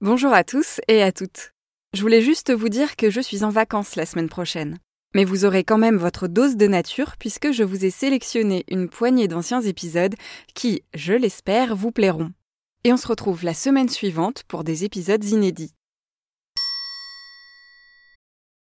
Bonjour à tous et à toutes. Je voulais juste vous dire que je suis en vacances la semaine prochaine. Mais vous aurez quand même votre dose de nature puisque je vous ai sélectionné une poignée d'anciens épisodes qui, je l'espère, vous plairont. Et on se retrouve la semaine suivante pour des épisodes inédits.